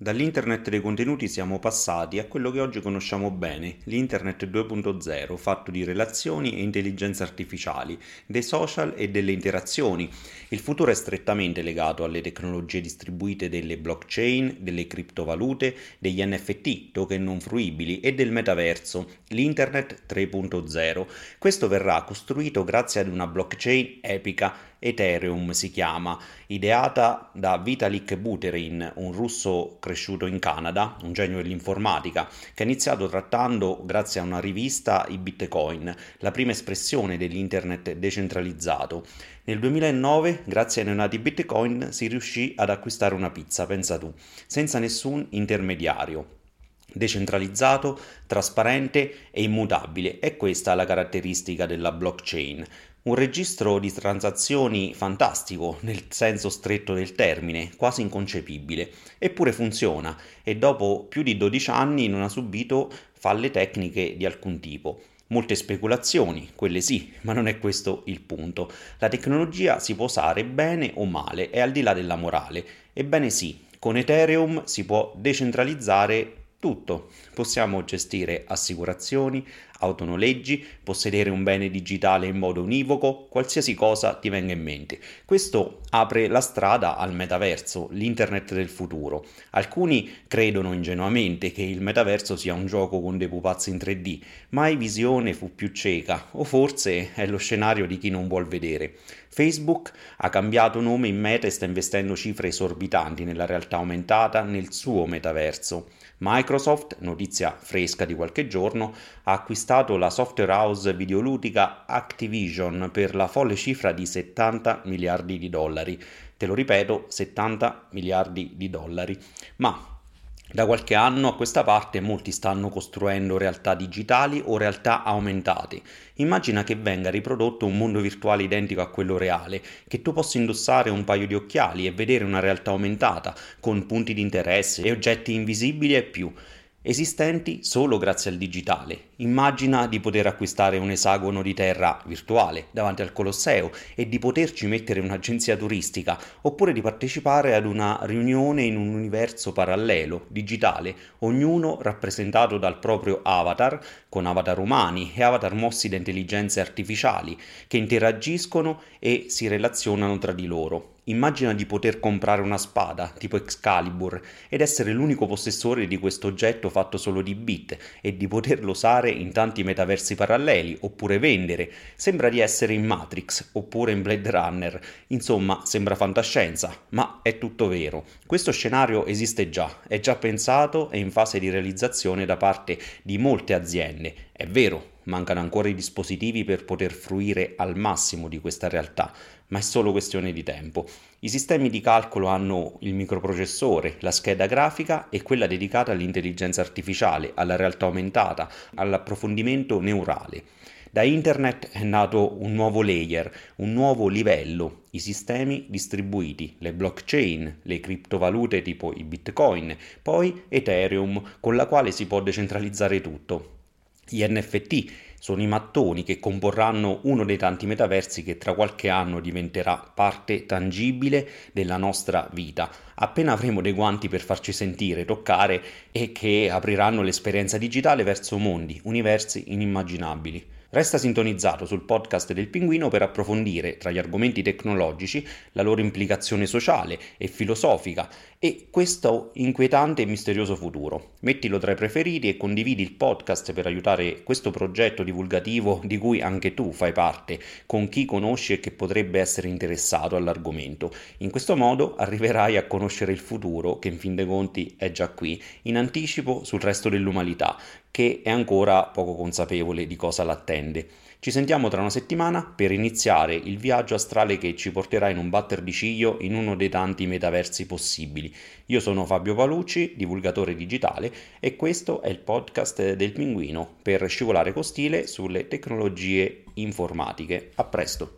Dall'internet dei contenuti siamo passati a quello che oggi conosciamo bene, l'internet 2.0, fatto di relazioni e intelligenze artificiali, dei social e delle interazioni. Il futuro è strettamente legato alle tecnologie distribuite delle blockchain, delle criptovalute, degli NFT, token non fruibili e del metaverso, l'internet 3.0. Questo verrà costruito grazie ad una blockchain epica Ethereum si chiama, ideata da Vitalik Buterin, un russo cresciuto in Canada, un genio dell'informatica, che ha iniziato trattando, grazie a una rivista, i bitcoin, la prima espressione dell'internet decentralizzato. Nel 2009, grazie ai neonati bitcoin, si riuscì ad acquistare una pizza, pensa tu, senza nessun intermediario decentralizzato, trasparente e immutabile. È questa la caratteristica della blockchain. Un registro di transazioni fantastico nel senso stretto del termine, quasi inconcepibile, eppure funziona e dopo più di 12 anni non ha subito falle tecniche di alcun tipo. Molte speculazioni, quelle sì, ma non è questo il punto. La tecnologia si può usare bene o male, è al di là della morale. Ebbene sì, con Ethereum si può decentralizzare tutto. Possiamo gestire assicurazioni, autonoleggi, possedere un bene digitale in modo univoco, qualsiasi cosa ti venga in mente. Questo apre la strada al metaverso, l'internet del futuro. Alcuni credono ingenuamente che il metaverso sia un gioco con dei pupazzi in 3D, mai visione fu più cieca, o forse è lo scenario di chi non vuol vedere. Facebook ha cambiato nome in meta e sta investendo cifre esorbitanti nella realtà aumentata nel suo metaverso. Microsoft, notizia fresca di qualche giorno, ha acquistato la software house videoludica Activision per la folle cifra di 70 miliardi di dollari. Te lo ripeto, 70 miliardi di dollari. Ma da qualche anno a questa parte molti stanno costruendo realtà digitali o realtà aumentate. Immagina che venga riprodotto un mondo virtuale identico a quello reale, che tu possa indossare un paio di occhiali e vedere una realtà aumentata, con punti di interesse e oggetti invisibili e più esistenti solo grazie al digitale. Immagina di poter acquistare un esagono di terra virtuale davanti al Colosseo e di poterci mettere un'agenzia turistica oppure di partecipare ad una riunione in un universo parallelo, digitale, ognuno rappresentato dal proprio avatar, con avatar umani e avatar mossi da intelligenze artificiali che interagiscono e si relazionano tra di loro. Immagina di poter comprare una spada tipo Excalibur ed essere l'unico possessore di questo oggetto fatto solo di bit e di poterlo usare in tanti metaversi paralleli oppure vendere. Sembra di essere in Matrix oppure in Blade Runner. Insomma, sembra fantascienza, ma è tutto vero. Questo scenario esiste già, è già pensato e in fase di realizzazione da parte di molte aziende. È vero, mancano ancora i dispositivi per poter fruire al massimo di questa realtà, ma è solo questione di tempo. I sistemi di calcolo hanno il microprocessore, la scheda grafica e quella dedicata all'intelligenza artificiale, alla realtà aumentata, all'approfondimento neurale. Da internet è nato un nuovo layer, un nuovo livello, i sistemi distribuiti, le blockchain, le criptovalute tipo i bitcoin, poi Ethereum, con la quale si può decentralizzare tutto. Gli NFT sono i mattoni che comporranno uno dei tanti metaversi che tra qualche anno diventerà parte tangibile della nostra vita. Appena avremo dei guanti per farci sentire, toccare e che apriranno l'esperienza digitale verso mondi, universi inimmaginabili. Resta sintonizzato sul podcast del Pinguino per approfondire, tra gli argomenti tecnologici, la loro implicazione sociale e filosofica e questo inquietante e misterioso futuro. Mettilo tra i preferiti e condividi il podcast per aiutare questo progetto divulgativo di cui anche tu fai parte con chi conosci e che potrebbe essere interessato all'argomento. In questo modo arriverai a conoscere il futuro che in fin dei conti è già qui, in anticipo sul resto dell'umanità che è ancora poco consapevole di cosa l'attende. Ci sentiamo tra una settimana per iniziare il viaggio astrale che ci porterà in un batter di ciglio in uno dei tanti metaversi possibili. Io sono Fabio Palucci, divulgatore digitale, e questo è il podcast del Pinguino per scivolare con stile sulle tecnologie informatiche. A presto!